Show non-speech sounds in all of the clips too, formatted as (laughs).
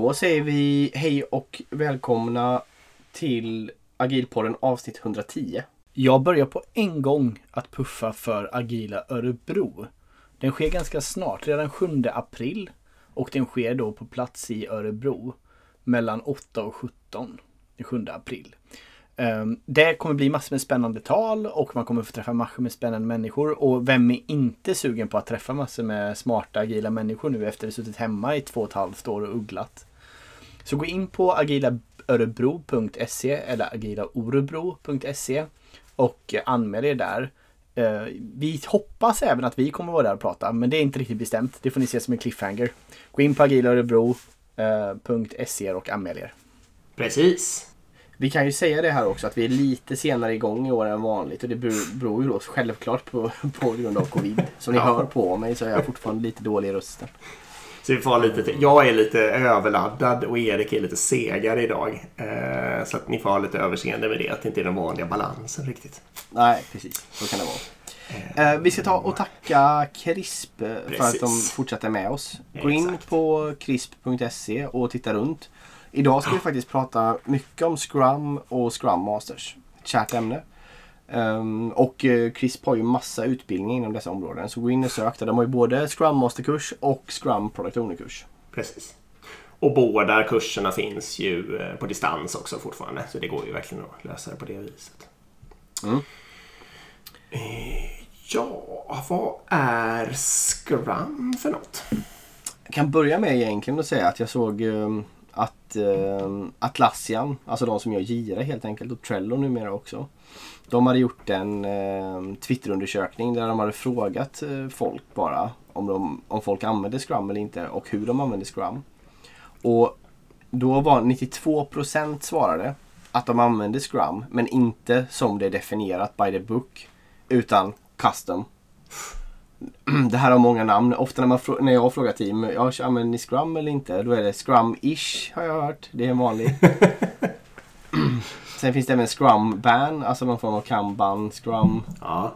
Då säger vi hej och välkomna till Agilpodden avsnitt 110. Jag börjar på en gång att puffa för Agila Örebro. Den sker ganska snart, redan 7 april. Och den sker då på plats i Örebro mellan 8 och 17 den 7 april. Ehm, det kommer bli massor med spännande tal och man kommer få träffa massor med spännande människor. Och vem är inte sugen på att träffa massor med smarta agila människor nu efter att ha suttit hemma i två och ett halvt år och ugglat. Så gå in på agilaörebro.se eller agilaorebro.se och anmäl er där. Uh, vi hoppas även att vi kommer vara där och prata, men det är inte riktigt bestämt. Det får ni se som en cliffhanger. Gå in på agilaörebro.se och anmäl er. Precis. Vi kan ju säga det här också att vi är lite senare igång i år än vanligt och det beror ju då självklart på, (laughs) på grund av covid. Som ni ja. hör på mig så är jag fortfarande lite dålig i rösten. Så vi får lite. Jag är lite överladdad och Erik är lite segare idag. Eh, så att ni får ha lite överseende med det. Att det inte är den vanliga balansen riktigt. Nej, precis. Så kan det vara. Eh, vi ska ta och tacka CRISP Precis. för att de fortsätter med oss. Gå in Exakt. på crisp.se och titta runt. Idag ska vi faktiskt prata mycket om Scrum och Scrum Masters. Ett kärt ämne. Um, och uh, CRISP har ju massa utbildning inom dessa områden. Så gå in och sök där. De har ju både Scrum Master-kurs och Scrum Product Owner-kurs. Precis. Och båda kurserna finns ju uh, på distans också fortfarande. Så det går ju verkligen att lösa det på det viset. Mm. Uh, ja, vad är Scrum för något? Jag kan börja med egentligen att säga att jag såg um, att eh, Atlassian, alltså de som gör Gira helt enkelt och Trello numera också. De hade gjort en eh, Twitterundersökning där de hade frågat eh, folk bara om, de, om folk använder Scrum eller inte och hur de använder Scrum. Och då var 92% svarade att de använder Scrum men inte som det är definierat by the book utan custom. (sniffs) det här har många namn. Ofta när, man, när jag frågar team, ja, använder ni Scrum eller inte? Då är det Scrum-ish har jag hört. Det är en vanlig. (laughs) Sen finns det även Scrum Ban, alltså någon form av Kanban, Scrum ja.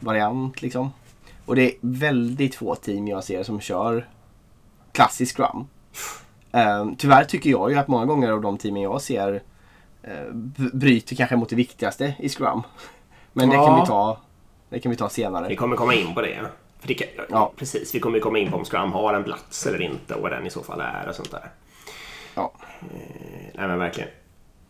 variant liksom. Och det är väldigt få team jag ser som kör klassisk Scrum. Uh, tyvärr tycker jag ju att många gånger av de teamen jag ser uh, bryter kanske mot det viktigaste i Scrum. Men ja. det kan vi ta det kan vi ta senare. Vi kommer komma in på det. För det kan, ja. Precis, vi kommer komma in på om Scrum har en plats eller inte och vad den i så fall är och sånt där. Ja. Eh, nej men verkligen.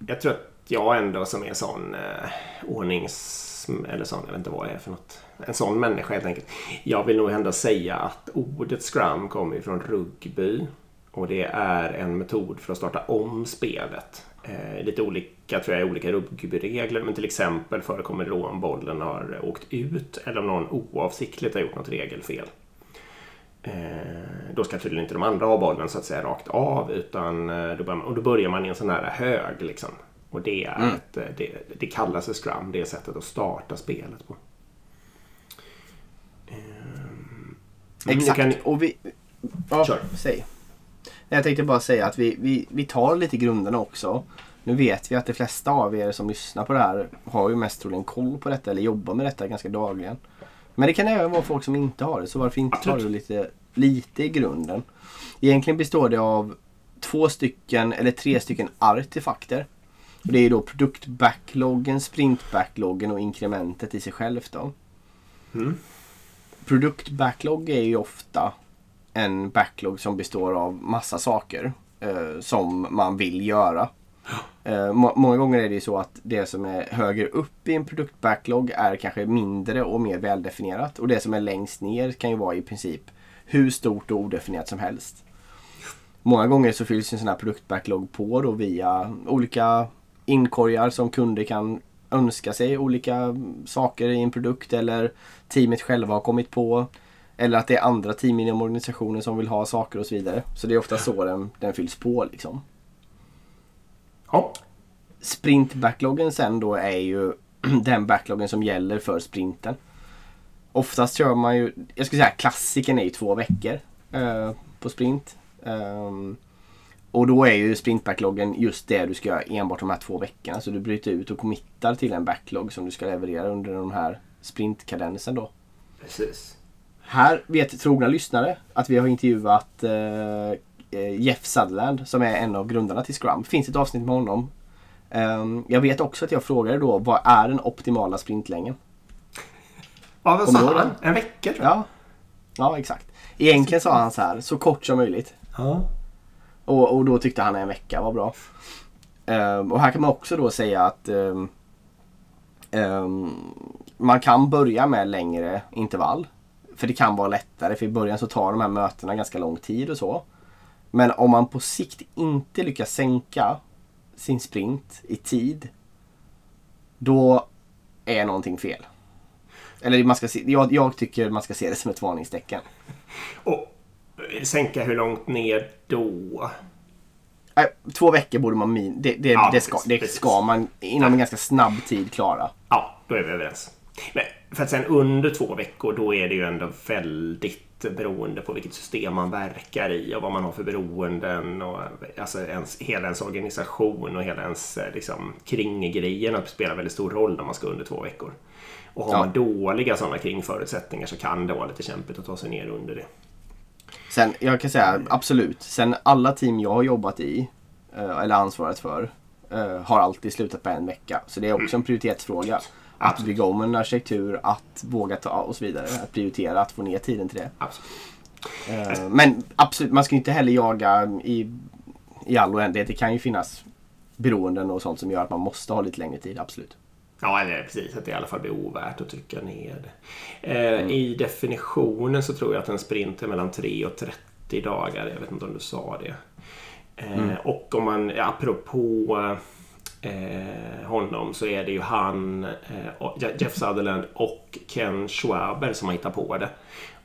Jag tror att jag ändå som är sån eh, ordnings... Eller sån, jag vet inte vad jag är för något. En sån människa helt enkelt. Jag vill nog ändå säga att ordet Scrum kommer från rugby. Och det är en metod för att starta om spelet. Eh, lite olika tror jag, olika rugbyregler men till exempel förekommer det då om bollen har åkt ut eller om någon oavsiktligt har gjort något regelfel. Eh, då ska tydligen inte de andra ha bollen så att säga rakt av utan eh, då börjar man, och då börjar man i en sån här hög liksom. Och det, är mm. ett, eh, det, det kallas för scrum, det är sättet att starta spelet på. Eh, Exakt. Kan... Och vi... Ja, Kör. säg. Jag tänkte bara säga att vi, vi, vi tar lite grunderna också. Nu vet vi att de flesta av er som lyssnar på det här har ju mest troligen koll på detta eller jobbar med detta ganska dagligen. Men det kan även vara folk som inte har det så varför inte ta det lite, lite i grunden. Egentligen består det av två stycken eller tre stycken artefakter. Det är då produktbackloggen, sprintbackloggen och inkrementet i sig självt. Då. Mm. Produktbacklog är ju ofta en backlog som består av massa saker eh, som man vill göra. (gasps) Eh, må många gånger är det så att det som är högre upp i en produktbacklog är kanske mindre och mer väldefinierat. Och det som är längst ner kan ju vara i princip hur stort och odefinierat som helst. Många gånger så fylls en sån här produktbacklog på då via olika inkorgar som kunder kan önska sig olika saker i en produkt eller teamet själva har kommit på. Eller att det är andra team inom organisationen som vill ha saker och så vidare. Så det är ofta så den, den fylls på liksom. Ja. Sprint-backloggen sen då är ju (clears throat) den backloggen som gäller för sprinten. Oftast kör man ju, jag skulle säga klassiken är ju två veckor eh, på sprint. Um, och då är ju sprintbackloggen just det du ska göra enbart de här två veckorna. Så du bryter ut och committar till en backlog som du ska leverera under de här sprintkadensen då. Precis. Här vet trogna lyssnare att vi har intervjuat eh, eh, Jeff Sutherland som är en av grundarna till Scrum. Det finns ett avsnitt med honom. Um, jag vet också att jag frågade då vad är den optimala sprintlängden? Ja, vad sa han? En vecka tror jag. Ja, ja exakt. Egentligen sa han så här, så kort som möjligt. Ja. Och, och då tyckte han en vecka var bra. Um, och här kan man också då säga att um, um, man kan börja med längre intervall. För det kan vara lättare, för i början så tar de här mötena ganska lång tid och så. Men om man på sikt inte lyckas sänka sin sprint i tid. Då är någonting fel. Eller man ska se, jag, jag tycker man ska se det som ett varningstecken. Och sänka hur långt ner då? Två veckor borde man min det, det, ja, det, ska, det ska man inom en ganska snabb tid klara. Ja, då är vi överens. Men för att sen under två veckor då är det ju ändå väldigt beroende på vilket system man verkar i och vad man har för beroenden och alltså ens, hela ens organisation och hela ens eh, liksom, kringgrejen spelar väldigt stor roll när man ska under två veckor. Och har ja. man dåliga sådana kringförutsättningar så kan det vara lite kämpigt att ta sig ner under det. Sen, jag kan säga absolut. Sen alla team jag har jobbat i eh, eller ansvarat för eh, har alltid slutat på en vecka. Så det är också en prioritetsfråga. Att bygga om en arkitektur, att våga ta och så vidare. Att prioritera, att få ner tiden till det. Absolut. Uh, men absolut, man ska inte heller jaga i, i all oändlighet. Det kan ju finnas beroenden och sånt som gör att man måste ha lite längre tid, absolut. Ja, eller precis. Att det i alla fall blir ovärt att trycka ner det. Uh, mm. I definitionen så tror jag att en sprint är mellan 3 och 30 dagar. Jag vet inte om du sa det. Uh, mm. Och om man, apropå eh, honom så är det ju han, eh, Jeff Sutherland och Ken Schwaber som har hittat på det.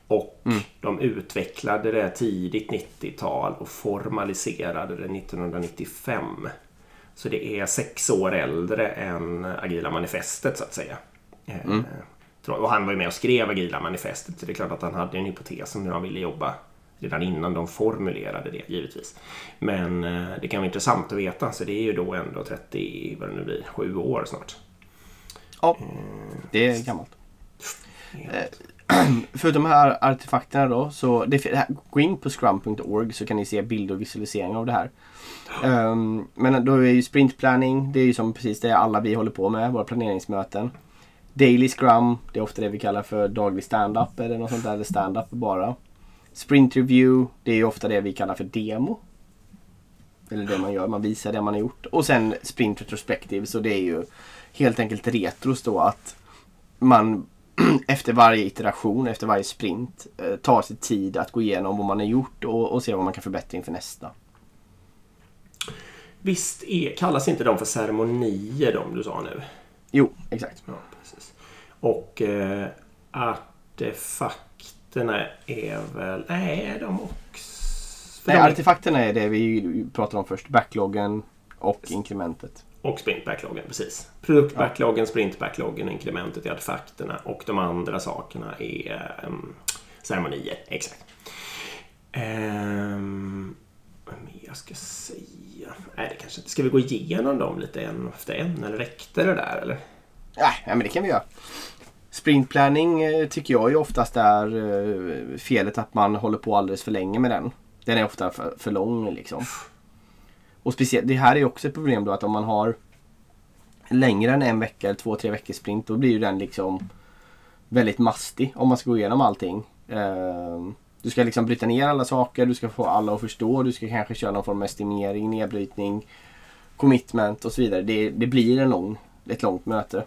Och mm. de utvecklade det tidigt 90-tal och formaliserade det 1995. Så det är sex år äldre än Agila manifestet så att säga. Eh, mm. Och han var ju med och skrev Agila manifestet så det är klart att han hade en hypotes om hur han ville jobba redan innan de formulerade det givetvis. Men eh, det kan vara intressant att veta så det är ju då ändå 30, vad det nu blir, 7 år snart. Ja, det är gammalt. Eh, (clears throat) för de här artefakterna då, så det, gå in på scrum.org så kan ni se bilder och visualiseringar av det här. Um, men då är ju sprintplanning, det är ju som precis det alla vi håller på med, våra planeringsmöten. Daily scrum, det är ofta det vi kallar för daglig stand-up eller något sånt där, eller stand-up bara. Sprint review, det är ju ofta det vi kallar för demo. Eller det man gör, man visar det man har gjort. Och sen sprint retrospective, så det är ju helt enkelt retros då att man (clears throat) efter varje iteration, efter varje sprint eh, tar sig tid att gå igenom vad man har gjort och, och se vad man kan förbättra inför nästa. Visst är, kallas inte de för ceremonier de du sa nu? Jo, exakt. Ja, precis. Och eh, artefakt artefakterna är väl... Nej, de också... Nej, artefakterna är det vi pratade om först. Backloggen och inkrementet. Och sprint-backloggen, precis. Produkt-backloggen, ja. sprint-backloggen, inkrementet är artefakterna och de andra sakerna är um, ceremonier. Exakt. Um, vad mer ska jag säga? Nej, det kanske inte... Ska vi gå igenom dem lite en efter en? Eller räckte det där, eller? Nej, men det kan vi göra. Sprintplanning eh, tycker jag ju oftast är eh, felet att man håller på alldeles för länge med den. Den är ofta för, för lång liksom. Och speciellt, det här är också ett problem då att om man har längre än en vecka eller två, tre veckors sprint då blir ju den liksom väldigt mastig om man ska gå igenom allting. Ehm, du ska liksom bryta ner alla saker, du ska få alla att förstå, du ska kanske köra någon form av estimering, nedbrytning, commitment och så vidare. Det, det blir en lång, ett långt möte.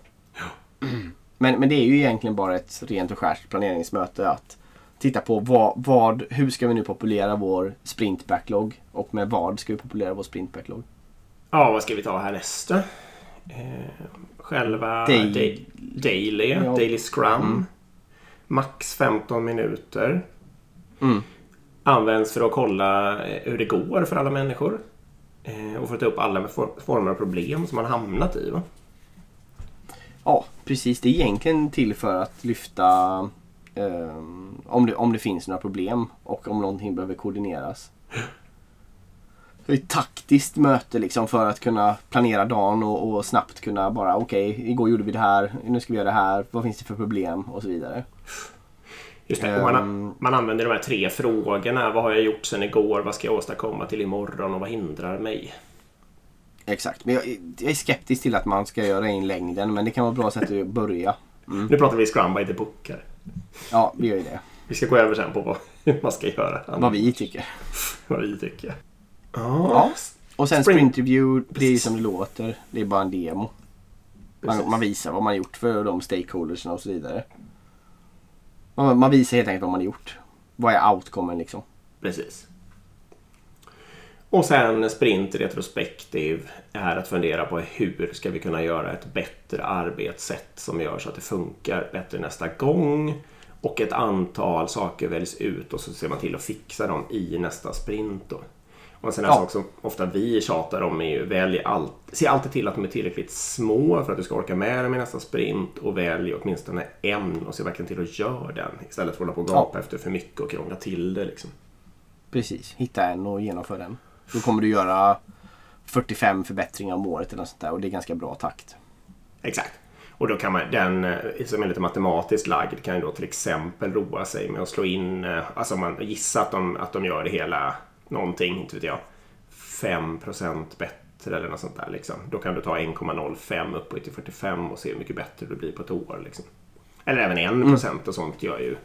(clears throat) Men, men det är ju egentligen bara ett rent och skärt planeringsmöte att titta på vad, vad, hur ska vi nu populera vår sprint backlog och med vad ska vi populera vår sprint backlog? Ja, vad ska vi ta härnäst? Eh, själva Day day Daily, ja. Daily Scrum. Mm. Max 15 minuter. Mm. Används för att kolla eh, hur det går för alla människor. Eh, och för att ta upp alla former av problem som man hamnat i. Va? Ja, precis. Det är egentligen till för att lyfta um, om, det, om det finns några problem och om någonting behöver koordineras. Det är ett taktiskt möte liksom för att kunna planera dagen och, och snabbt kunna bara okej, okay, igår gjorde vi det här, nu ska vi göra det här, vad finns det för problem och så vidare. Just det. Man, um, man, använder de här tre frågorna. Vad har jag gjort sen igår? Vad ska jag åstadkomma till imorgon? Och vad hindrar mig? Exakt. Men jag, jag är skeptisk till att man ska göra det i längden. Men det kan vara bra sätt att börja. Mm. Nu pratar vi Scrum by the book här. Ja, vi gör ju det. Vi ska gå över sen på vad (laughs) man ska göra. Vad vi tycker. (laughs) vad vi tycker. Oh. Ja. Och sen Sprint, Sprint Review, det är som det låter. Det är bara en demo. Man, man, visar vad man gjort för de stakeholdersna och så vidare. Man, man, visar helt enkelt vad man har gjort. Vad är outcomen liksom? Precis. Och sen sprint retrospektiv är att fundera på hur ska vi kunna göra ett bättre arbetssätt som gör så att det funkar bättre nästa gång. Och ett antal saker väljs ut och så ser man till att fixa dem i nästa sprint. Då. Och en sån här ja. sak som ofta vi tjatar om är ju välj allt, se alltid till att de är tillräckligt små för att du ska orka med dem i nästa sprint och välj åtminstone en och se verkligen till att göra den istället för att hålla på och gapa ja. efter för mycket och krångla till det. Liksom. Precis, hitta en och genomföra den. Då kommer du göra 45 förbättringar om året eller sånt där och det är ganska bra takt. Exakt. Och då kan man, den eh, som är lite matematiskt lagd kan ju då till exempel roa sig med att slå in, eh, alltså man gissar att de, att de gör det hela någonting, inte vet jag, 5% bättre eller något sånt där. Liksom. Då kan du ta 1,05 upp till 45 och se hur mycket bättre du blir på ett år. Liksom. Eller även 1 mm. och sånt gör ju...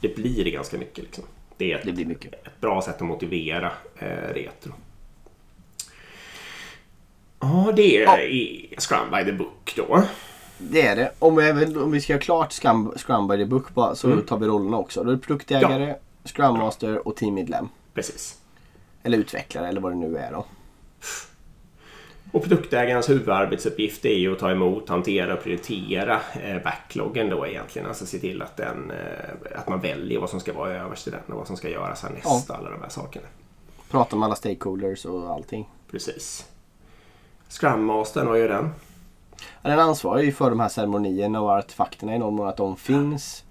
Det blir ganska mycket. Liksom. Det är ett, det blir mycket. ett bra sätt att motivera eh, retro. Ja, det är ja. Scrum by the Book då. Det är det. Om vi, om vi ska göra klart Scrum, Scrum by the Book bara, så mm. tar vi rollerna också. Då är det produktägare, ja. Scrum Master och teammedlem. Precis. Eller utvecklare eller vad det nu är då. Och produktägarens huvudarbetsuppgift är ju att ta emot, hantera och prioritera eh, backloggen då egentligen. Alltså se till att, den, eh, att man väljer vad som ska vara överst i den och vad som ska göras härnäst. Ja. Alla de här sakerna. Prata med alla stakeholders och allting. Precis. Scrum Mastern, vad gör den? Ja, den ansvarar ju för de här ceremonierna och artefakterna i någon mån att de finns.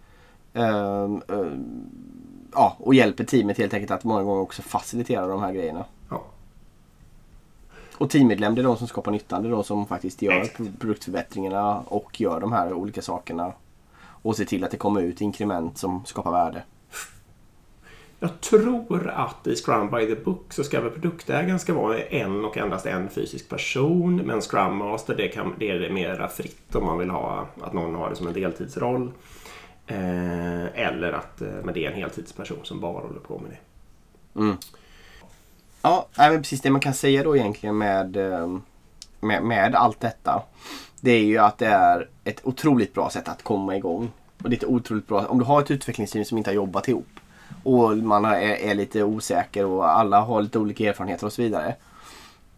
Um, um, ja, och hjälper teamet helt enkelt att många gånger också facilitera de här grejerna. Ja. Och teammedlem det är de som skapar nyttan. Det är de som faktiskt gör Exakt. produktförbättringarna och gör de här olika sakerna. Och ser till att det kommer ut inkrement som skapar värde. Jag tror att i Scrum by the Book så ska väl produktägaren ska vara en och endast en fysisk person. Men Scrum Master det, kan, det är mera fritt om man vill ha att någon har det som en deltidsroll. Eh, eller att eh, men det är en heltidsperson som bara håller på med det. Mm. Ja, men precis det man kan säga då egentligen med, eh, med, med allt detta. Det är ju att det är ett otroligt bra sätt att komma igång. Och det är ett otroligt bra, om du har ett utvecklingsteam som inte har jobbat ihop och man är, är lite osäker och alla har lite olika erfarenheter och så vidare.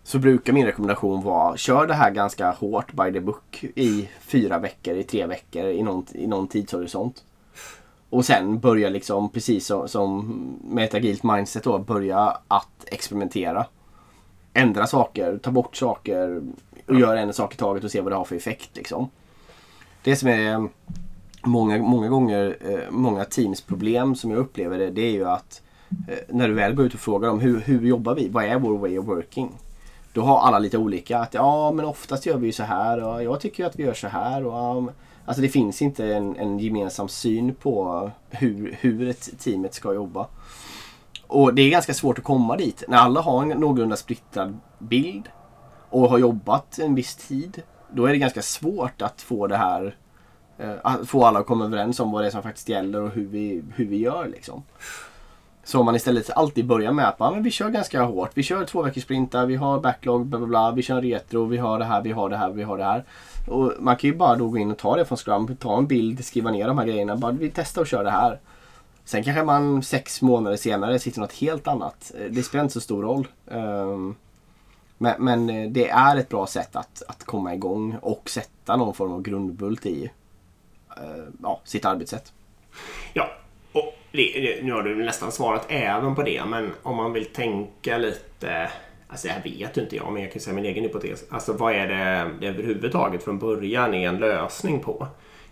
Så brukar min rekommendation vara kör det här ganska hårt by the book i fyra veckor, i tre veckor, i någon, i någon tidshorisont. Och sen börja liksom precis som, som med ett agilt mindset då, börja att experimentera. Ändra saker, ta bort saker och göra en sak i taget och se vad det har för effekt. Liksom. Det som är många, många gånger, eh, många teams problem som jag upplever det, det är ju att eh, när du väl går ut och frågar dem hur, hur jobbar vi? Vad är vår way of working? Då har alla lite olika. Att ja, men oftast gör vi ju så här och jag tycker att vi gör så här. Och, alltså det finns inte en, en gemensam syn på hur, hur ett teamet ska jobba. Och det är ganska svårt att komma dit. När alla har en någorlunda splittrad bild och har jobbat en viss tid. Då är det ganska svårt att få det här eh, att få alla att komma överens om vad det är som faktiskt gäller och hur vi, hur vi gör. Liksom. Så om man istället alltid börjar med att men vi kör ganska hårt. Vi kör två veckors sprintar, vi har backlog, bla bla bla. Vi kör retro, vi har det här, vi har det här, vi har det här. Och man kan ju bara då gå in och ta det från Scrum, ta en bild, skriva ner de här grejerna. Bara vi testar och kör det här. Sen kanske man sex månader senare sitter något helt annat. Det spelar inte så stor roll. Ehm, men, men, eh, det är ett bra sätt att, att komma igång och sätta någon form av grundbult i eh, ja, sitt arbetssätt. Ja, det, nu har du nästan svarat även på det, men om man vill tänka lite Alltså jag vet inte jag, men jag kan säga min egen hypotes. Alltså vad är det, det överhuvudtaget från början är en lösning på?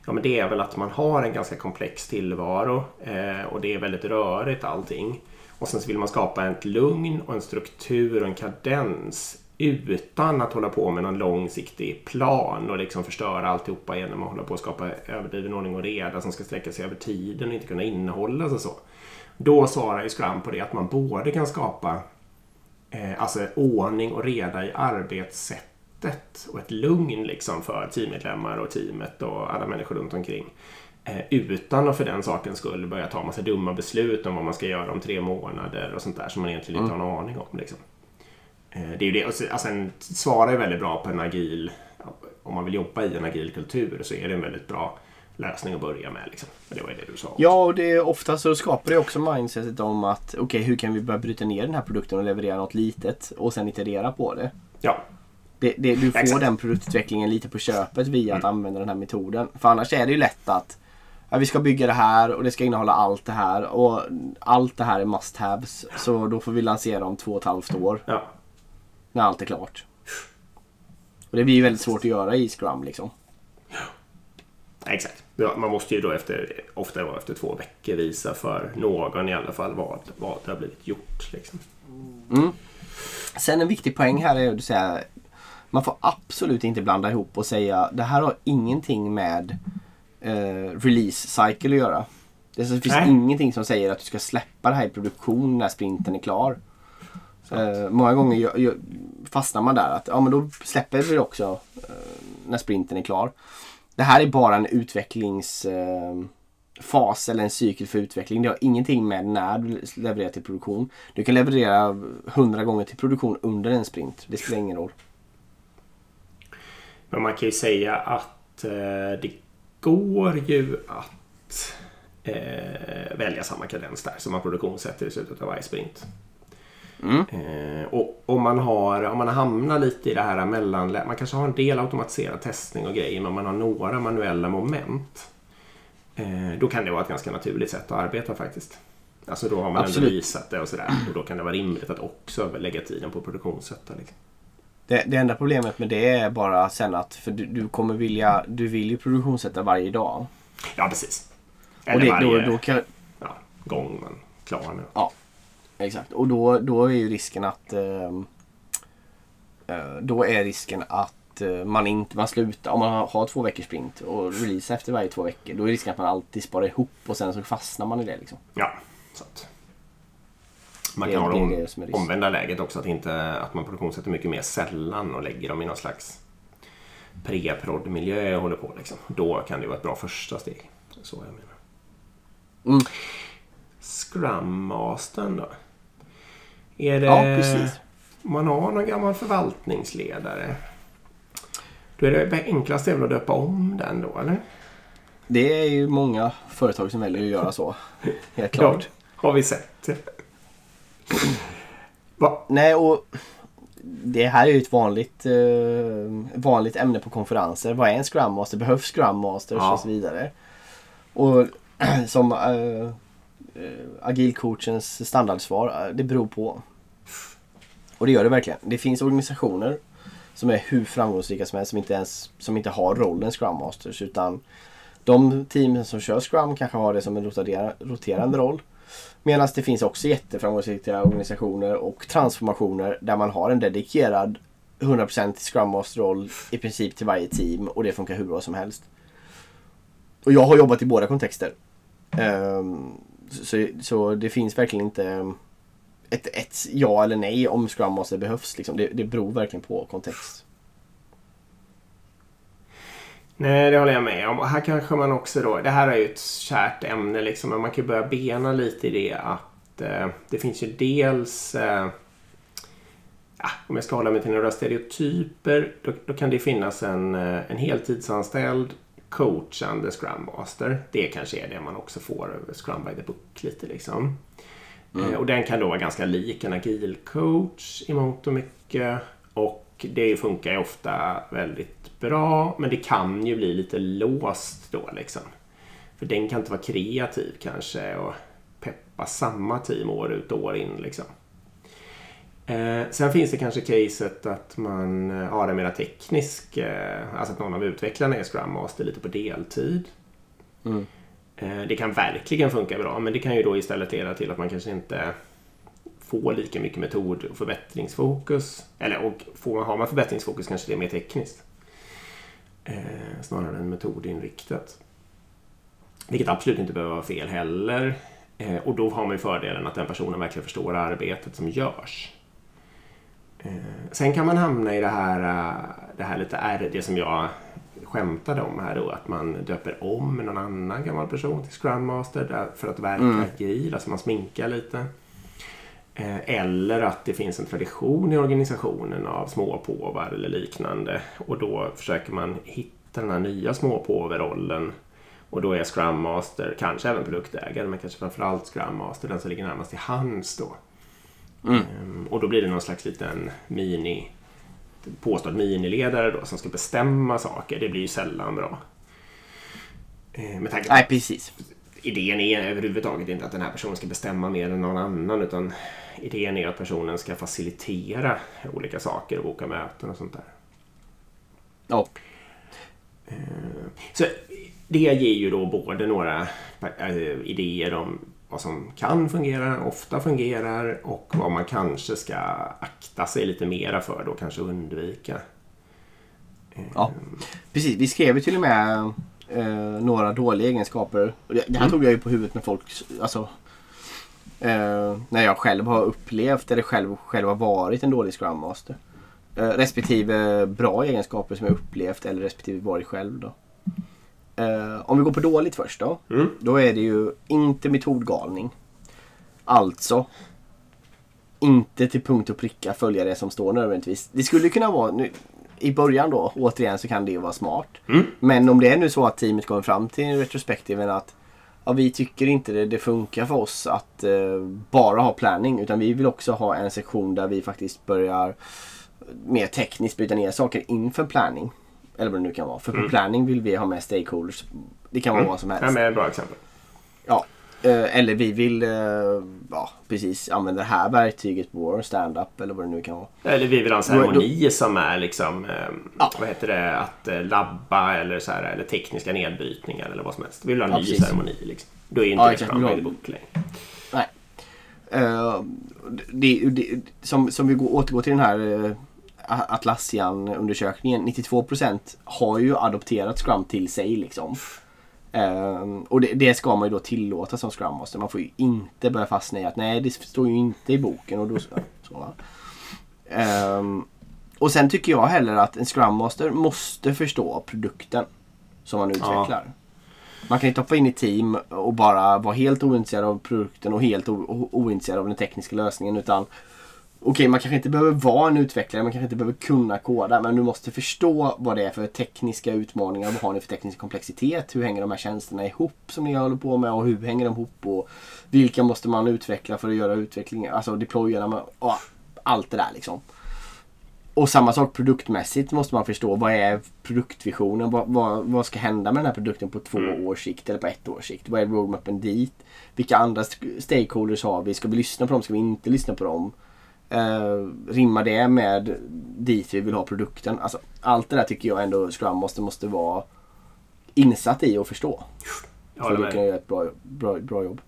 Ja men det är väl att man har en ganska komplex tillvaro eh, och det är väldigt rörigt allting. Och sen så vill man skapa ett lugn och en struktur och en kadens utan att hålla på med någon långsiktig plan och liksom förstöra alltihopa genom att hålla på att skapa överdriven ordning och reda som ska sträcka sig över tiden och inte kunna innehållas och så. Då svarar ju Scrum på det att man både kan skapa eh, alltså ordning och reda i arbetssättet och ett lugn liksom för teammedlemmar och teamet och alla människor runt omkring. Eh, utan att för den sakens skull börja ta massa dumma beslut om vad man ska göra om tre månader och sånt där som man egentligen inte mm. har någon aning om. Liksom. Eh, det är ju det. Alltså, en svarar ju väldigt bra på en agil... Om man vill jobba i en agil kultur så är det en väldigt bra lösning att börja med. Liksom. Det var det du sa. Ja, och det är ofta så skapar det också mindsetet om att okej, okay, hur kan vi börja bryta ner den här produkten och leverera något litet och sen iterera på det. Ja. Det, det, du får Exakt. den produktutvecklingen lite på köpet via mm. att använda den här metoden. För annars är det ju lätt att ja, vi ska bygga det här och det ska innehålla allt det här och allt det här är must haves. Så då får vi lansera om två och ett halvt år. Ja. När allt är klart. Och det blir ju väldigt svårt att göra i Scrum liksom. Ja. Exakt. Ja, man måste ju då efter, ofta efter två veckor visa för någon i alla fall vad, vad det har blivit gjort. Liksom. Mm. Sen en viktig poäng här är att säga man får absolut inte blanda ihop och säga det här har ingenting med eh, release cycle att göra. Det finns Nej. ingenting som säger att du ska släppa det här i produktion när sprinten är klar. Eh, många gånger gör, gör, fastnar man där att ja, men då släpper vi det också eh, när sprinten är klar. Det här är bara en utvecklingsfas eller en cykel för utveckling. Det har ingenting med när du levererar till produktion. Du kan leverera hundra gånger till produktion under en sprint. Det spelar ingen roll. Men man kan ju säga att eh, det går ju att eh, välja samma kadens där som man produktionssätter i slutet av varje sprint. Mm. Eh, och om man, har, om man hamnar lite i det här mellan... Man kanske har en del automatiserad testning och grejer men man har några manuella moment. Eh, då kan det vara ett ganska naturligt sätt att arbeta faktiskt. Alltså då har man Absolut. ändå visat det och sådär. Och då kan det vara rimligt att också lägga tiden på produktionssätta. Liksom. Det, det, enda problemet med det är bara sen att för du, du kommer vilja, du vill ju produktionssätta varje dag. Ja precis. Eller och det, varje då, då kan... ja, gång man klarar med. Ja, exakt. Och då, då är ju risken att ehm, eh, då är risken att eh, man inte man slutar, om man har två veckors sprint och release efter varje två veckor. Då är risken att man alltid sparar ihop och sen så fastnar man i det. Liksom. Ja, sant. Man kan ha det, det omvända läget också, att, inte, att man produktionssätter mycket mer sällan och lägger dem i någon slags pre-prod-miljö och håller på. Liksom. Då kan det vara ett bra första steg. Så jag menar. Mm. Scrum Mastern då? Är det... Ja, precis. Man har någon gammal förvaltningsledare. Då är det enklast att döpa om den då, eller? Det är ju många företag som väljer att göra så. (laughs) Helt klart. Ja, har vi sett. Va? Nej, och det här är ju ett vanligt, eh, vanligt ämne på konferenser. Vad är en Scrum Master? Behövs Scrum Masters? Ja. Och så vidare. Och (clears throat) som eh, Eh, agilcoachens standardsvar, eh, det beror på. Och det gör det verkligen. Det finns organisationer som är hur framgångsrika som helst som inte, ens, som inte har rollen Scrum Masters. Utan de team som kör Scrum kanske har det som en roterande roll. Medan det finns också jätteframgångsrika organisationer och transformationer där man har en dedikerad 100% Scrum Master-roll i princip till varje team och det funkar hur bra som helst. Och jag har jobbat i båda kontexter. Um, så, så det finns verkligen inte um, ett, ett ja eller nej om Scrum Master behövs. Liksom. Det, det beror verkligen på kontext. Nej, det håller jag med om. Och här kanske man också då, det här är ju ett kärt ämne liksom, men man kan börja bena lite i det att eh, det finns ju dels eh, ja, om jag ska hålla mig till några stereotyper, då, då kan det finnas en, eh, en heltidsanställd coachande Scrum Master. Det kanske är det man också får över Scrum by the Book lite liksom. Mm. Eh, och den kan då vara ganska lik en agil coach i mångt och mycket. Och det funkar ju ofta väldigt bra, men det kan ju bli lite låst då liksom. För den kan inte vara kreativ kanske och peppa samma team år ut och år in liksom. Eh, sen finns det kanske caset att man eh, har en mera teknisk, eh, alltså att någon av utvecklarna är Scrum Master lite på deltid. Mm. Eh, det kan verkligen funka bra men det kan ju då istället leda till att man kanske inte få lika mycket metod och förbättringsfokus. Eller och får, har man förbättringsfokus kanske det är mer tekniskt. Snarare än metodinriktat. Vilket absolut inte behöver vara fel heller. Och då har man ju fördelen att den personen verkligen förstår arbetet som görs. Eh, sen kan man hamna i det här, eh, det här lite är det som jag skämtade om här då, att man döper om någon annan gammal person till Scrum Master för att verka mm. agil, alltså man sminkar lite. Eh, eller att det finns en tradition i organisationen av småpåvar eller liknande och då försöker man hitta den här nya småpåverrollen och då är Scrum Master, kanske även produktägare, men kanske framförallt Scrum Master den som ligger närmast till hands då. Mm. Ehm, och då blir det någon slags liten mini påstådd miniledare då som ska bestämma saker. Det blir ju sällan bra. Ehm, med tanke på Nej, precis. Idén är överhuvudtaget inte att den här personen ska bestämma mer än någon annan utan idén är att personen ska facilitera olika saker och boka möten och sånt där. Ja. Ehm, så det ger ju då både några eh, idéer om vad som kan fungera, ofta fungerar och vad man kanske ska akta sig lite mera för då, kanske undvika. Ja, precis. Vi skrev ju till och med eh, några dåliga egenskaper. Det, här mm. tog jag ju på huvudet med folk. Alltså, eh, när jag själv har upplevt eller själv, själv har varit en dålig Scrum Master. Eh, respektive bra egenskaper som jag upplevt eller respektive varit själv. Då. Eh, om vi går på dåligt först då. Mm. Då är det ju inte metodgalning. Alltså inte till punkt och pricka följa det som står nödvändigtvis. Det skulle kunna vara, nu, i början då, återigen så kan det ju vara smart. Mm. Men om det är nu så att teamet kommer fram till retrospektiven att ja, vi tycker inte det, det funkar för oss att eh, bara ha planning utan vi vill också ha en sektion där vi faktiskt börjar mer tekniskt bryta ner saker inför planning. Eller vad det nu kan vara. För på mm. planning vill vi ha med stakeholders. Det kan vara mm. vad som helst. Ja, men bra exempel. Ja. Eh, eller vi vill eh, ja, precis använda det här verktyget på vår stand-up eller vad det nu kan vara. Eller vi vill ha en ceremoni som är liksom, eh, ja. vad heter det, att labba eller, så här, eller tekniska nedbrytningar eller vad som helst. Vi vill ha en ja, ny precis. ceremoni. Liksom. Då är inte ja, det by the book längre. Nej. Uh, det, det, som, som vi går, återgår till den här Atlassian-undersökningen, 92% har ju adopterat Scrum till sig liksom. Um, och det, det, ska man ju då tillåta som Scrum Master. Man får ju inte börja fastna i att nej det står ju inte i boken. Och, då, så, (laughs) um, och sen tycker jag heller att en Scrum Master måste förstå produkten som man utvecklar. Ja. Man kan inte hoppa in i team och bara vara helt ointresserad av produkten och helt ointresserad av den tekniska lösningen. Utan Okej, man kanske inte behöver vara en utvecklare, man kanske inte behöver kunna koda, men du måste förstå vad det är för tekniska utmaningar. Vad har ni för teknisk komplexitet? Hur hänger de här tjänsterna ihop som ni håller på med och hur hänger de ihop? Och vilka måste man utveckla för att göra utveckling, alltså deploya, och allt det där liksom. Och samma sak produktmässigt måste man förstå. Vad är produktvisionen? Vad, vad, vad ska hända med den här produkten på två mm. års sikt eller på ett års sikt? Vad är roadmappen dit? Vilka andra stakeholders har vi? Ska vi lyssna på dem? Ska vi inte lyssna på dem? Eh, rimmar det med dit vi vill ha produkten? Alltså, allt det där tycker jag ändå Scrum måste, måste vara insatt i och förstå. för att kunna göra ett bra, bra, bra jobb.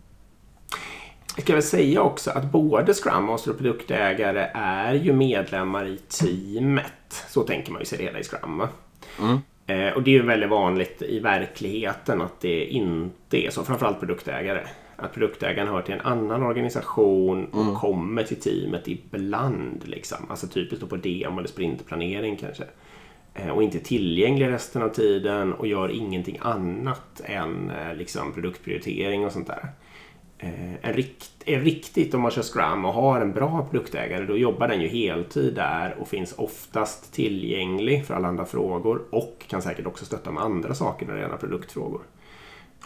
Jag ska väl säga också att både Scrum Master och produktägare är ju medlemmar i teamet. Så tänker man ju sig det hela i Scrum. Mm. Eh, och det är ju väldigt vanligt i verkligheten att det inte är så, framförallt produktägare att produktägaren hör till en annan organisation och mm. kommer till teamet ibland. Liksom. Alltså typiskt på demo eller sprintplanering kanske. Eh, och inte tillgänglig resten av tiden och gör ingenting annat än eh, liksom, produktprioritering och sånt där. Eh, en rikt, är riktigt om man kör Scrum och har en bra produktägare då jobbar den ju heltid där och finns oftast tillgänglig för alla andra frågor och kan säkert också stötta med andra saker när det gäller produktfrågor.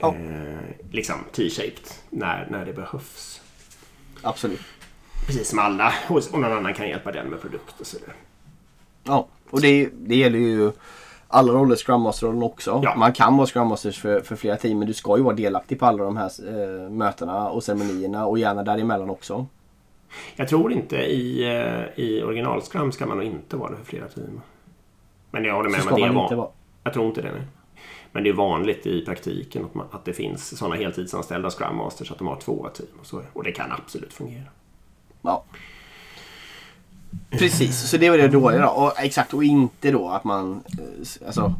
Ja. Eh, liksom T-shaped när, när det behövs. Absolut. Precis som alla och någon annan kan hjälpa den med produkt och sådär. Ja, och det, det gäller ju alla roller, Scrum Master-rollen också. Ja. Man kan vara Scrum Masters för, för flera team men du ska ju vara delaktig på alla de här eh, mötena och ceremonierna och gärna däremellan också. Jag tror inte i, eh, i original Scrum ska man nog inte vara det för flera team. Men jag håller med om att det var. Jag tror inte det. Nej. Men det är vanligt i praktiken att, man, att det finns sådana heltidsanställda Scrum Masters att de har två team. Och, så, och det kan absolut fungera. Ja. Precis, så det var det dåliga då. Och, exakt, och inte då att man... Eh, alltså,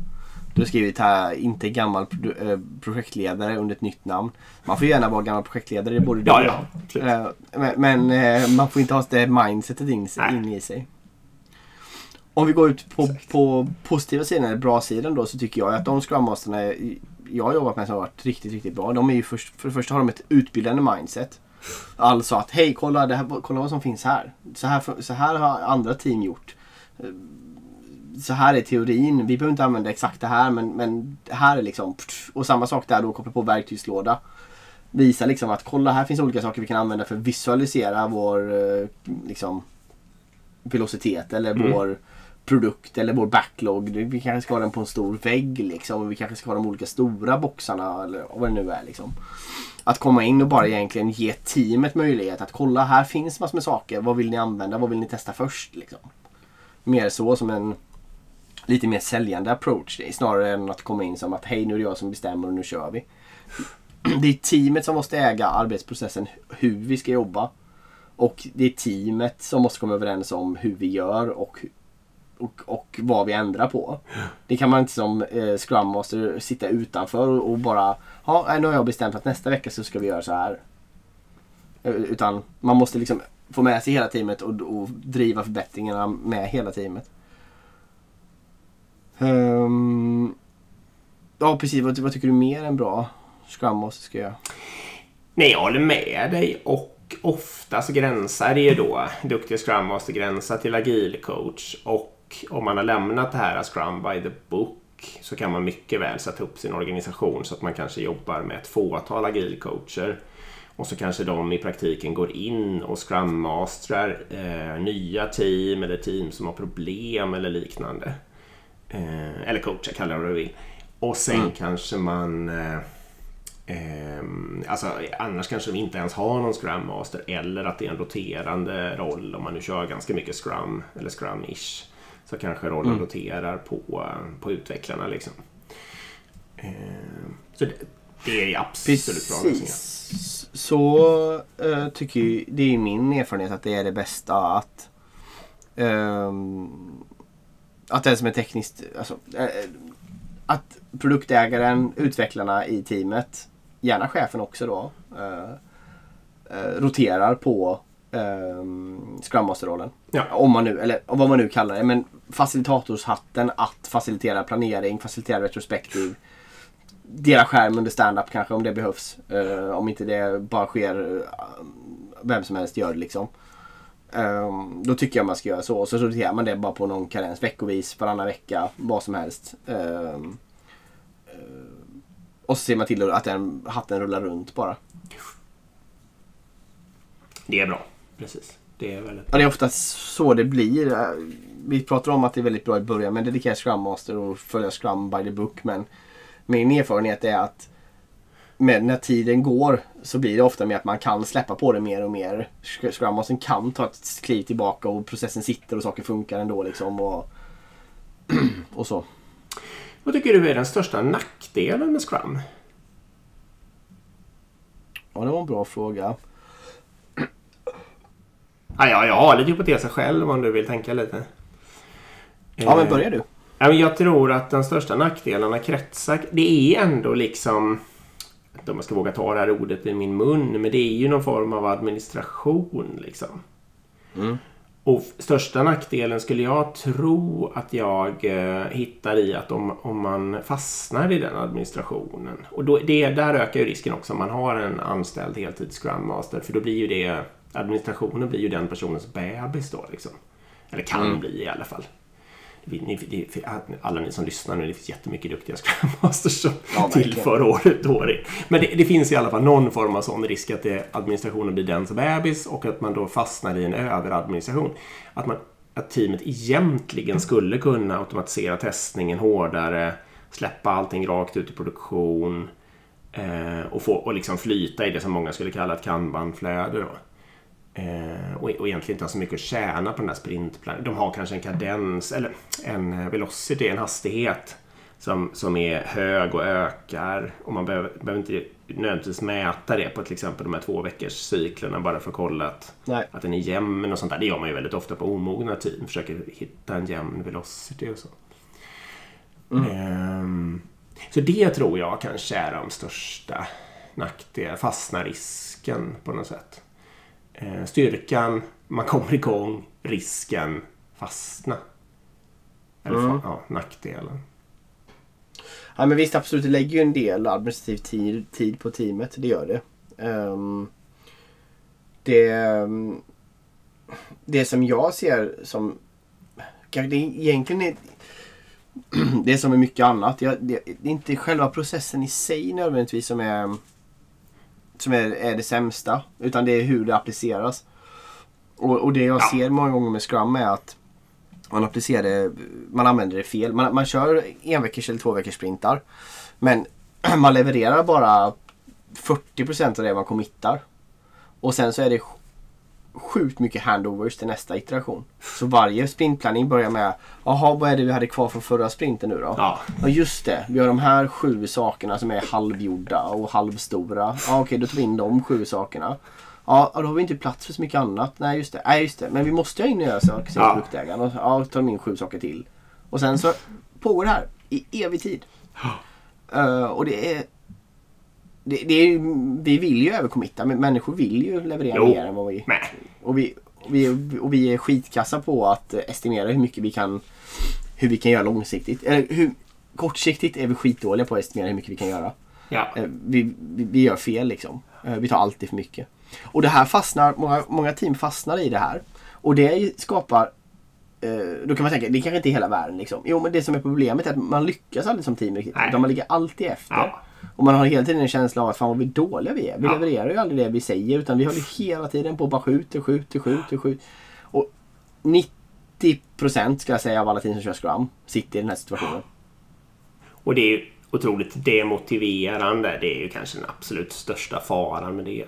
du har skrivit här, inte gammal eh, projektledare under ett nytt namn. Man får gärna vara gammal projektledare, det borde du ja, ja, eh, Men, men man får inte ha det mindsetet in, in i sig. Om vi går ut på, på positiva sidan, eller bra sidan då, så tycker jag att de Scrum Masterna jag har jobbat med som har varit riktigt, riktigt bra. De är ju först, för det första har de ett utbildande mindset. Alltså att hej, kolla, det här, kolla vad som finns här. Så, här. så här har andra team gjort. Så här är teorin. Vi behöver inte använda exakt det här men, men här är liksom... Och samma sak där då, koppla på verktygslåda. Visa liksom att kolla här finns olika saker vi kan använda för att visualisera vår eh, liksom, velocitet eller mm. vår produkt eller vår backlog. Vi kanske ska ha den på en stor vägg liksom. Vi kanske ska ha de olika stora boxarna eller vad det nu är liksom. Att komma in och bara egentligen ge teamet möjlighet att kolla här finns massor med saker. Vad vill ni använda? Vad vill ni testa först? Liksom. Mer så som en lite mer säljande approach snarare än att komma in som att hej nu är det jag som bestämmer och nu kör vi. Det är teamet som måste äga arbetsprocessen hur vi ska jobba. Och det är teamet som måste komma överens om hur vi gör och och, och vad vi ändrar på. Det kan man inte som eh, Scrum Master sitta utanför och, och bara Ja, nu har jag bestämt att nästa vecka så ska vi göra så här. Eh, utan man måste liksom få med sig hela teamet och, och driva förbättringarna med hela teamet. Um, ja precis, vad, vad tycker du mer än bra Scrum Master ska göra? Nej, jag håller med dig och oftast gränsar det ju då duktig Scrum Master gränsar till agil coach och om man har lämnat det här Scrum by the book så kan man mycket väl sätta upp sin organisation så att man kanske jobbar med ett fåtal agilcoacher. Och så kanske de i praktiken går in och scrummastrar eh, nya team eller team som har problem eller liknande. Eh, eller coacher, kallar det vad du vill. Och sen mm. kanske man eh, eh, alltså, annars kanske vi inte ens har någon Scrum Master eller att det är en roterande roll om man nu kör ganska mycket Scrum eller Scrum-ish så kanske rollen mm. roterar på, på utvecklarna. Liksom. Eh, så det, det, är absolut Precis. bra lösningar. Så äh, tycker jag, det är min erfarenhet att det är det bästa att äh, att den som är tekniskt, alltså, äh, att produktägaren, utvecklarna i teamet, gärna chefen också då, roterar på um, Scrum Master-rollen. Ja. Om man nu, eller vad man nu kallar det. Men facilitatorshatten att facilitera planering, facilitera retrospektiv. Dela skärm under stand-up kanske om det behövs. Uh, om inte det bara sker, uh, vem som helst gör det liksom. Um, då tycker jag man ska göra så. Och så roterar man det bara på någon karens veckovis, varannan vecka, vad som helst. Um, uh, och så ser man till att den hatten rullar runt bara. Det är bra precis. Det är väldigt... Ja, det är oftast så det blir. Vi pratar om att det är väldigt bra i början med dedikera Scrum Master och följa Scrum by the book. Men min erfarenhet är att med, när tiden går så blir det ofta med att man kan släppa på det mer och mer. Scrum Mastern kan ta ett kliv tillbaka och processen sitter och saker funkar ändå. Liksom och, (clears throat) och så. Vad tycker du är den största nackdelen med Scrum? Ja, det var en bra fråga. Ja, jag har lite hypoteser själv om du vill tänka lite. Ja, men börjar du. Ja, jag tror att den största nackdelarna kretsar... Det är ändå liksom... Om man ska våga ta det här ordet i min mun, men det är ju någon form av administration liksom. Mm. Och största nackdelen skulle jag tro att jag eh, hittar i att om, om man fastnar i den administrationen. Och då, det, där ökar ju risken också om man har en anställd heltids Scrum Master. För då blir ju det administrationen blir ju den personens bebis då. Liksom. Eller kan mm. bli i alla fall. Alla ni som lyssnar nu, det finns jättemycket duktiga Scrum Masters som ja, tillför året då. Men det, det, finns i alla fall någon form av sån risk att det, administrationen blir dens bebis och att man då fastnar i en överadministration. Att, man, att teamet egentligen skulle kunna automatisera testningen hårdare, släppa allting rakt ut i produktion eh, och, få, och liksom flyta i det som många skulle kalla ett kanbanflöde. Då. Eh, och, och egentligen inte har så mycket att tjäna på den här sprintplanen. De har kanske en kadens eller en velocity, en hastighet som, som är hög och ökar. Och man behöver, behöver inte nödvändigtvis mäta det på till exempel de här två veckors cyklerna bara för att kolla att, att den är jämn och sånt där. Det gör man ju väldigt ofta på omogna team. Försöker hitta en jämn velocity och så. Mm. Um, så det tror jag kanske är de största nackdelarna. Fastna risken på något sätt. Uh, styrkan, man kommer igång, risken, fastna. Eller mm. ja, nackdelen. Ja men visst absolut, det lägger ju en del administrativ tid, tid på teamet. Det gör det. Um, det, um, det som jag ser som det egentligen är (clears throat) det är som med mycket annat. Det, det, det, är inte själva processen i sig nödvändigtvis som är som är, är det sämsta. Utan det är hur det appliceras. Och, och det jag ja. ser många gånger med Scrum är att man applicerar det, man använder det fel. Man, man kör en veckors eller två veckors sprintar. Men (clears throat) man levererar bara 40% av det man committar. Och sen så är det sjukt mycket handovers till nästa iteration. Så varje sprintplanning börjar med Jaha, vad är det vi hade kvar från förra sprinten nu då? Ja. ja just det, vi har de här sju sakerna som är halvgjorda och halvstora. Ja okej, då tar vi in de sju sakerna. Ja, då har vi inte plats för så mycket annat. Nej, just det. Nej, just det. Men vi måste ju ha in nya saker, säger ja. produktägaren. Och ja, tar de in sju saker till. Och sen så pågår det här i evig tid. Uh, och det är... Det, det är vi vill ju överkommitta, men människor vill ju leverera jo. mer än vad vi... Nej. Och vi, och vi, och vi är skitkassa på att estimera hur mycket vi kan... Hur vi kan göra långsiktigt. Eller hur, kortsiktigt är vi skitdåliga på att estimera hur mycket vi kan göra. Ja. Uh, vi, vi, vi, gör fel liksom. Uh, vi tar alltid för mycket. Och det här fastnar, många, många team fastnar i det här. Och det skapar eh, då kan man tänka, det kanske inte är hela världen liksom. Jo men det som är problemet är att man lyckas aldrig som team riktigt. Man ligger alltid efter. Ja. Och man har hela tiden en känsla av att fan vad vi dåliga vi är. Vi ja. levererar ju aldrig det vi säger utan vi håller hela tiden på och bara skjuter, skjuter, skjuter, skjuter. Och 90% ska jag säga av alla team som kör Scrum sitter i den här situationen. Och det är ju otroligt demotiverande. Det är ju kanske den absolut största faran med det.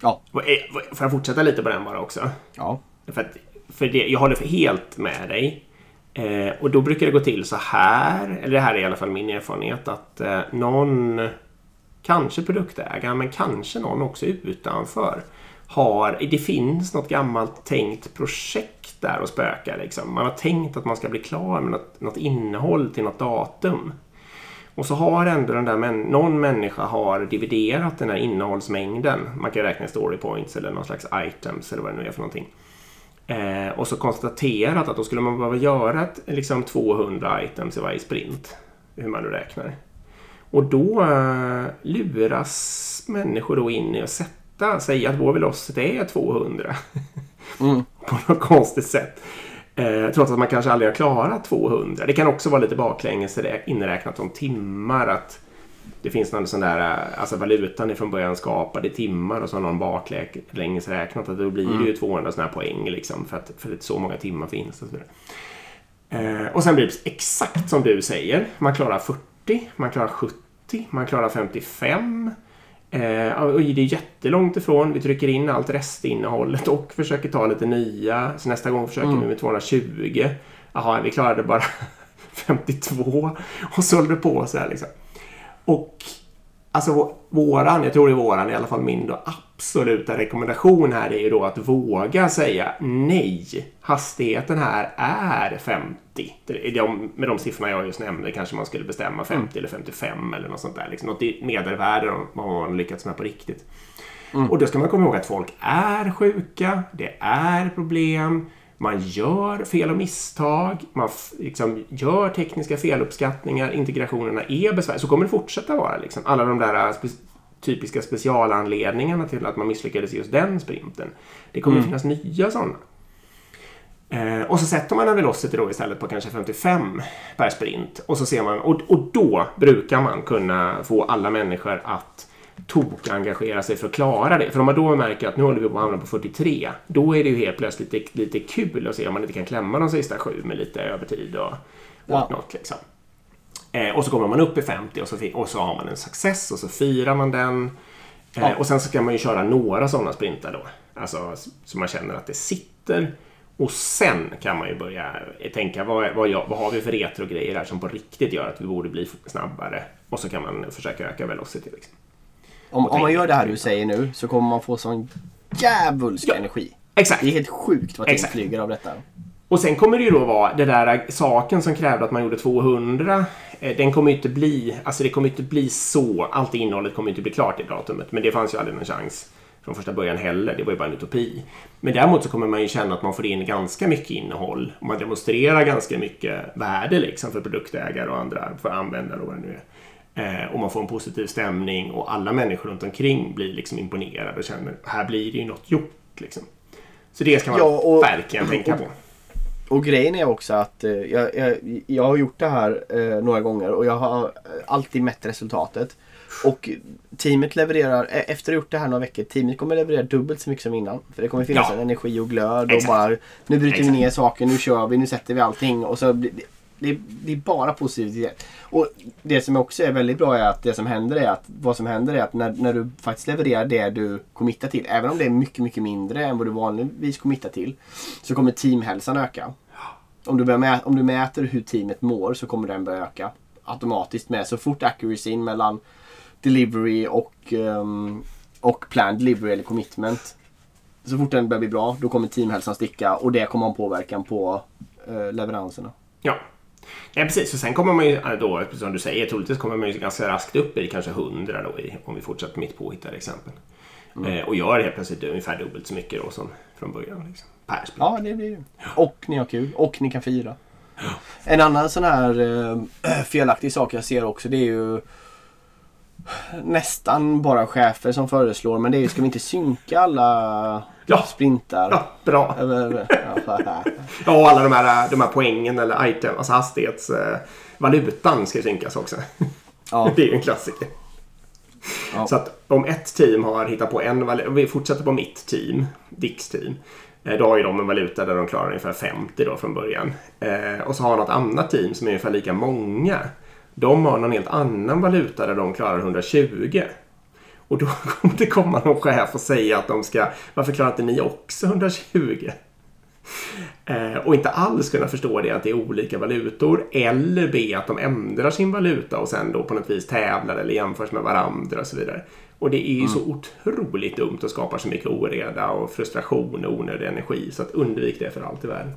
Ja. Eh, får jag fortsätta lite på den bara också? Ja. För, att, för det, jag håller helt med dig. Eh, och då brukar det gå till så här, eller det här är i alla fall min erfarenhet, att eh, någon, kanske produktägaren, men kanske någon också utanför, har, det finns något gammalt tänkt projekt där och spökar. Liksom. Man har tänkt att man ska bli klar med något, något innehåll till något datum. Och så har ändå den där någon människa har dividerat den här innehållsmängden. Man kan räkna story points eller någon slags items eller vad det nu är för någonting. Eh, och så konstaterat att då skulle man behöva göra ett, liksom 200 items i varje sprint. Hur man nu räknar. Och då eh, luras människor då in i att sätta, säga att vår velocity är 200. Mm. (laughs) På något konstigt sätt. Eh, trots att man kanske aldrig har klarat 200. Det kan också vara lite baklänges inräknat om timmar. att Det finns någon sån där, eh, alltså valutan är från början skapad i timmar och så har någon baklänges räknat att då blir det ju 200 mm. sådana här poäng liksom för att, för att så många timmar finns. Och, så eh, och sen blir det exakt som du säger. Man klarar 40, man klarar 70, man klarar 55. Eh, och det är jättelångt ifrån. Vi trycker in allt restinnehållet och försöker ta lite nya. Så nästa gång försöker mm. vi med 220. Jaha, vi klarade bara (laughs) 52. Och så håller det på så här liksom. Och alltså våran, jag tror det är våran, i alla fall min då, absoluta rekommendation här är ju då att våga säga nej. Hastigheten här är 50. Med de siffrorna jag just nämnde kanske man skulle bestämma 50 mm. eller 55 eller något sånt där. Liksom något medelvärde vad man lyckats med på riktigt. Mm. Och då ska man komma ihåg att folk är sjuka, det är problem, man gör fel och misstag, man liksom gör tekniska feluppskattningar, integrationerna är besvärliga. Så kommer det fortsätta vara. Liksom. Alla de där typiska specialanledningarna till att man misslyckades just den sprinten. Det kommer mm. finnas nya sådana. Eh, och så sätter man en velocity då istället på kanske 55 per sprint. Och, så ser man, och, och då brukar man kunna få alla människor att tok-engagera sig för att klara det. För om man då märker att nu håller vi på att hamna på 43, då är det ju helt plötsligt lite, lite kul att se om man inte kan klämma de sista sju med lite övertid och whatnot. Ja. Liksom. Eh, och så kommer man upp i 50 och så, och så har man en success och så firar man den. Eh, ja. Och sen så ska man ju köra några sådana sprintar då. Alltså så man känner att det sitter. Och sen kan man ju börja tänka vad, vad, vad har vi för retrogrejer här som på riktigt gör att vi borde bli snabbare. Och så kan man försöka öka velocity. Liksom. Om, om man gör det här du säger nu så kommer man få sån djävulsk ja, energi. Exakt. Det är helt sjukt vad ting flyger av detta. Och sen kommer det ju då vara det där saken som krävde att man gjorde 200. Eh, den kommer ju inte bli, alltså det kommer inte bli så, allt innehållet kommer inte bli klart i datumet. Men det fanns ju aldrig någon chans från första början heller. Det var ju bara en utopi. Men däremot så kommer man ju känna att man får in ganska mycket innehåll. Och man demonstrerar ganska mycket värde liksom för produktägare och andra, för användare och vad det nu är. Eh, och man får en positiv stämning och alla människor runt omkring blir liksom imponerade och känner här blir det ju något gjort. Liksom. Så det ska man ja, och, verkligen tänka på. Och grejen är också att eh, jag, jag, jag, har gjort det här eh, några gånger och jag har alltid mätt resultatet. Och teamet levererar, e- efter att ha gjort det här några veckor, teamet kommer leverera dubbelt så mycket som innan. För det kommer finnas ja. en energi och glöd Exakt. och bara nu bryter Exakt. vi ner saker, nu kör vi, nu sätter vi allting. Och så det, det, det är bara positivitet. Och det som också är väldigt bra är att det som händer är att vad som händer är att när, när du faktiskt levererar det du committar till, även om det är mycket, mycket mindre än vad du vanligtvis committar till, så kommer teamhälsan öka. Om du, börjar om du mäter hur teamet mår så kommer den börja öka automatiskt med. Så fort accuracyn mellan delivery och, um, och planned delivery eller commitment. Så fort den börjar bli bra då kommer teamhälsan sticka och det kommer ha en påverkan på uh, leveranserna. Ja. Ja precis, och sen kommer man ju då, som du säger, troligtvis kommer man ju ganska raskt upp i kanske 100 då i, om vi fortsätter mitt påhittade exempel. Mm. Eh, och gör helt plötsligt ungefär dubbelt så mycket då som från början. Liksom, per. Ja, det blir det. Och ni har kul. Och ni kan fira. En annan sån här äh, (clears throat) felaktig sak jag ser också det är ju nästan bara chefer som föreslår men det är ju ska vi inte synka alla ja. sprintar? Ja, bra. ja, alla de här, de här poängen eller item, alltså hastighetsvalutan eh, ska synkas också. Ja. (laughs) det är ju en klassiker. Ja. Så att om ett team har hittat på en valuta, vi fortsätter på mitt team, Dicks team. Eh, då har ju de en valuta där de klarar ungefär 50 då från början. Eh, och så har något annat team som är ungefär lika många. De har någon helt annan valuta där de klarar 120. Och då (laughs) kommer det komma någon chef och säga att de ska, varför klarar inte ni också 120? Eh, och inte alls kunna förstå det att det är olika valutor eller be att de ändrar sin valuta och sen då på något vis tävlar eller jämförs med varandra och så vidare. Och det är ju mm. så otroligt dumt och skapar så mycket oreda och frustration och onödig energi så att undvik det för allt i världen.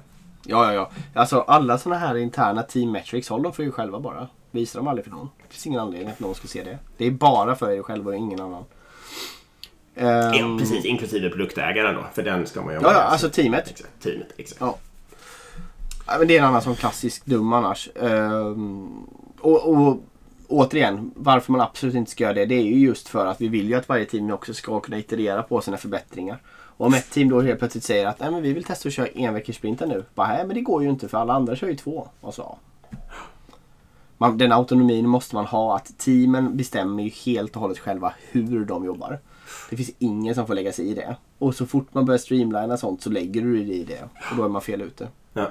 Ja, ja, ja. Alltså alla sådana här interna team metrics, håll dem för er själva bara. Visa dem aldrig för någon. Det finns ingen anledning att någon ska se det. Det är bara för er själva och ingen annan. Um, ja, precis. Inklusive produktägaren då. För den ska man ju ha Ja, ja alltså teamet. Exakt, teamet, exakt. Ja. ja. men det är en annan som klassisk dum annars. Um, och, och återigen, varför man absolut inte ska göra det, det är ju just för att vi vill ju att varje team också ska kunna iterera på sina förbättringar. Och om ett team då helt plötsligt säger att Nej, men vi vill testa att köra en veckors sprinten nu. Bara, Nej men det går ju inte för alla andra kör ju två. Och så. Man, den autonomin måste man ha. Att teamen bestämmer ju helt och hållet själva hur de jobbar. Det finns ingen som får lägga sig i det. Och så fort man börjar streamlina sånt så lägger du dig i det. Och då är man fel ute. Ja.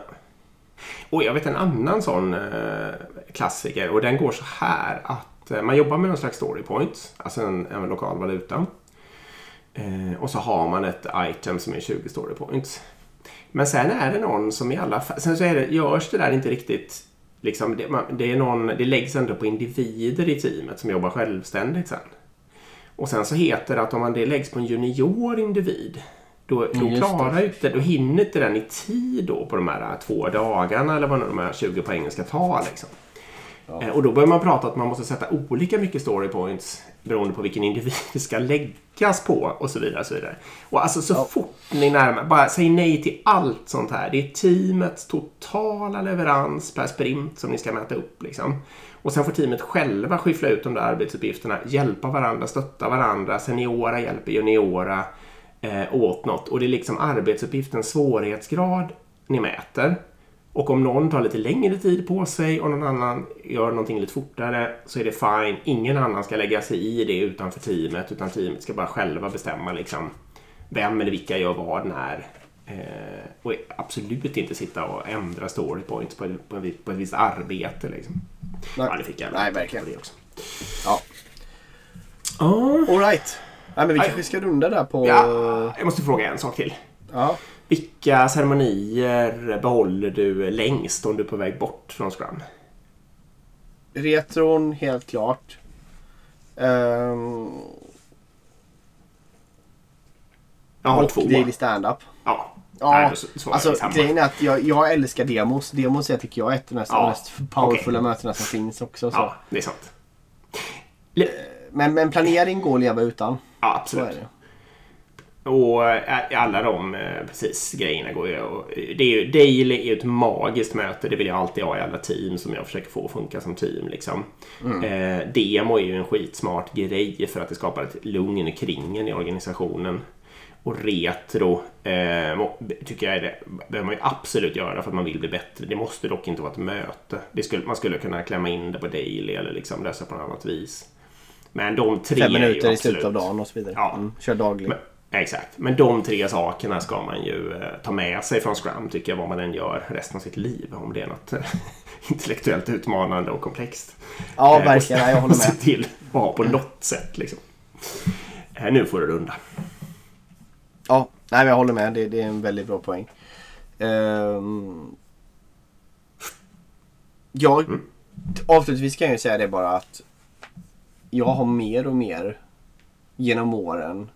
Och jag vet en annan sån eh, klassiker och den går så här att eh, man jobbar med någon slags storypoint, alltså en, en lokal valuta. Eh, och så har man ett item som är 20 storypoints. Men sen är det någon som i alla fall, sen så är det, görs det där inte riktigt Liksom det, man, det, är någon, det läggs ändå på individer i teamet som jobbar självständigt sen. Och sen så heter det att om man det läggs på en junior individ då, då klarar inte, då hinner inte den i tid då på de här två dagarna eller vad de här 20 poängen ska ta. Liksom. Ja. Eh, och då börjar man prata att man måste sätta olika mycket story points beroende på vilken individ (laughs) det ska läggas på och så vidare. Och så, vidare. Och alltså så ja. fort ni närmar bara säg nej till allt sånt här. Det är teamets totala leverans per sprint som ni ska mäta upp. Liksom. Och sen får teamet själva skyffla ut de där arbetsuppgifterna, hjälpa varandra, stötta varandra, seniora hjälper juniora eh, åt något. Och det är liksom arbetsuppgiftens svårighetsgrad ni mäter. Och om någon tar lite längre tid på sig och någon annan gör någonting lite fortare så är det fine. Ingen annan ska lägga sig i det utanför teamet utan teamet ska bara själva bestämma liksom vem eller vilka gör vad när. Eh, och absolut inte sitta och ändra story points på, på, på ett visst arbete. Liksom. Nej, ja, det fick jag Nej verkligen. Det också. Ja. Oh. Alright. Nej, men vi kanske ska runda där på... Ja, jag måste fråga en sak till. Ja. Vilka ceremonier behåller du längst om du är på väg bort från Scrum? Retron, helt klart. Um... Jag har och två. Daily Stand-Up. Ja. Ja, alltså grejen är att jag, jag älskar demos. Demos jag tycker jag är ett av de ja, mest powerfulla okay. mötena som finns också. Så. Ja, det är sant. Men, men planering går att leva utan. Ja, absolut. Och eh, alla de eh, precis, grejerna går ju det är ju, Daily är ju ett magiskt möte. Det vill jag alltid ha i alla team som jag försöker få att funka som team. Liksom. Mm. Eh, demo är ju en skitsmart grej för att det skapar ett lugn kring en i organisationen. Och retro eh, tycker jag är det behöver man ju absolut göra för att man vill bli bättre. Det måste dock inte vara ett möte. Skulle, man skulle kunna klämma in det på daily eller liksom lösa på något annat vis. Men de tre Fem minuter i slutet av dagen och så vidare. Ja. Mm, kör daglig. Exakt. Men de tre sakerna ska man ju eh, ta med sig från Scrum tycker jag vad man än gör resten av sitt liv. Om det är något eh, (laughs) intellektuellt utmanande och komplext. Ja, eh, verkligen. Jag håller (laughs) med. Se till att ha på något sätt liksom. Nu får du runda. Ja, nej, jag håller med. Det, det är en väldigt bra poäng. Um, jag, mm. Avslutningsvis kan jag ju säga det bara att jag har mer och mer genom åren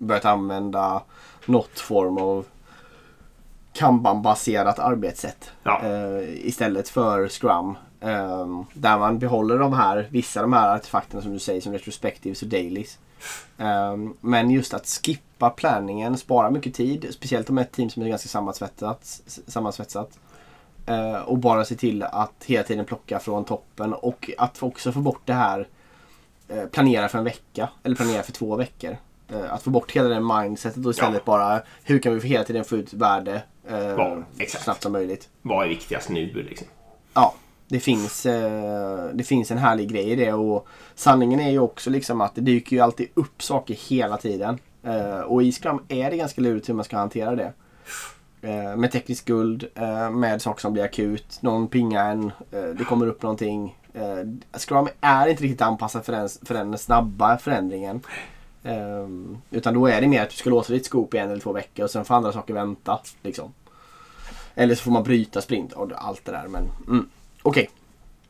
börjat använda något form av Kanban-baserat arbetssätt ja. uh, istället för Scrum. Um, där man behåller de här, vissa av de här artefakterna som du säger som retrospectives och dailies. Um, men just att skippa planningen sparar mycket tid. Speciellt om ett team som är ganska sammansvetsat. sammansvetsat. Uh, och bara se till att hela tiden plocka från toppen och att också få bort det här uh, planera för en vecka eller planera för två veckor. Uh, att få bort hela det mindsetet och istället ja. bara hur kan vi hela tiden få ut värde ja, så snabbt som möjligt. Vad är viktigast nu liksom? Ja, det finns, eh, det finns en härlig grej i det och sanningen är ju också liksom att det dyker ju alltid upp saker hela tiden. Eh, och i Scrum är det ganska lurigt hur man ska hantera det. Eh, med teknisk skuld, eh, med saker som blir akut, någon pingar en, eh, det kommer upp någonting. Eh, Scrum är inte riktigt anpassat för den, för den snabba förändringen. Utan då är det mer att du ska låsa ditt scoop i en eller två veckor och sen får andra saker vänta. Liksom. Eller så får man bryta sprint och allt det där. Men, mm. Okej.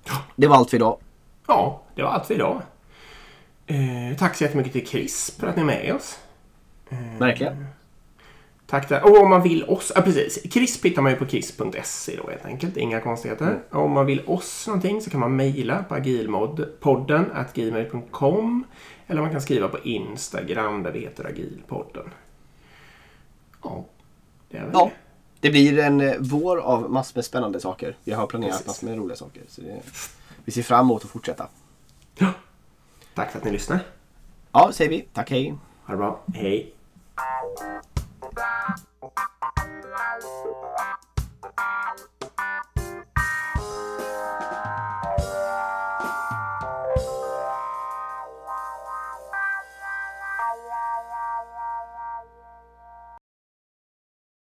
Okay. Det var allt för idag. Ja, det var allt för idag. Eh, tack så jättemycket till Chris för att ni är med oss. Eh, Verkligen. Tack där. Och om man vill oss, ja precis. Crisp hittar man ju på crisp.se då helt enkelt. Inga konstigheter. Mm. Om man vill oss någonting så kan man mejla på agilpodden gmail.com eller man kan skriva på Instagram där det heter Agilpodden. Ja, det är väl ja. det. Blir en eh, vår av massor med spännande saker. Vi har planerat Precis. massor med roliga saker. Så det, vi ser fram emot att fortsätta. Ja. Tack för att ni lyssnade. Ja, säger vi. Tack, hej. Ha det bra. Hej. Thank you.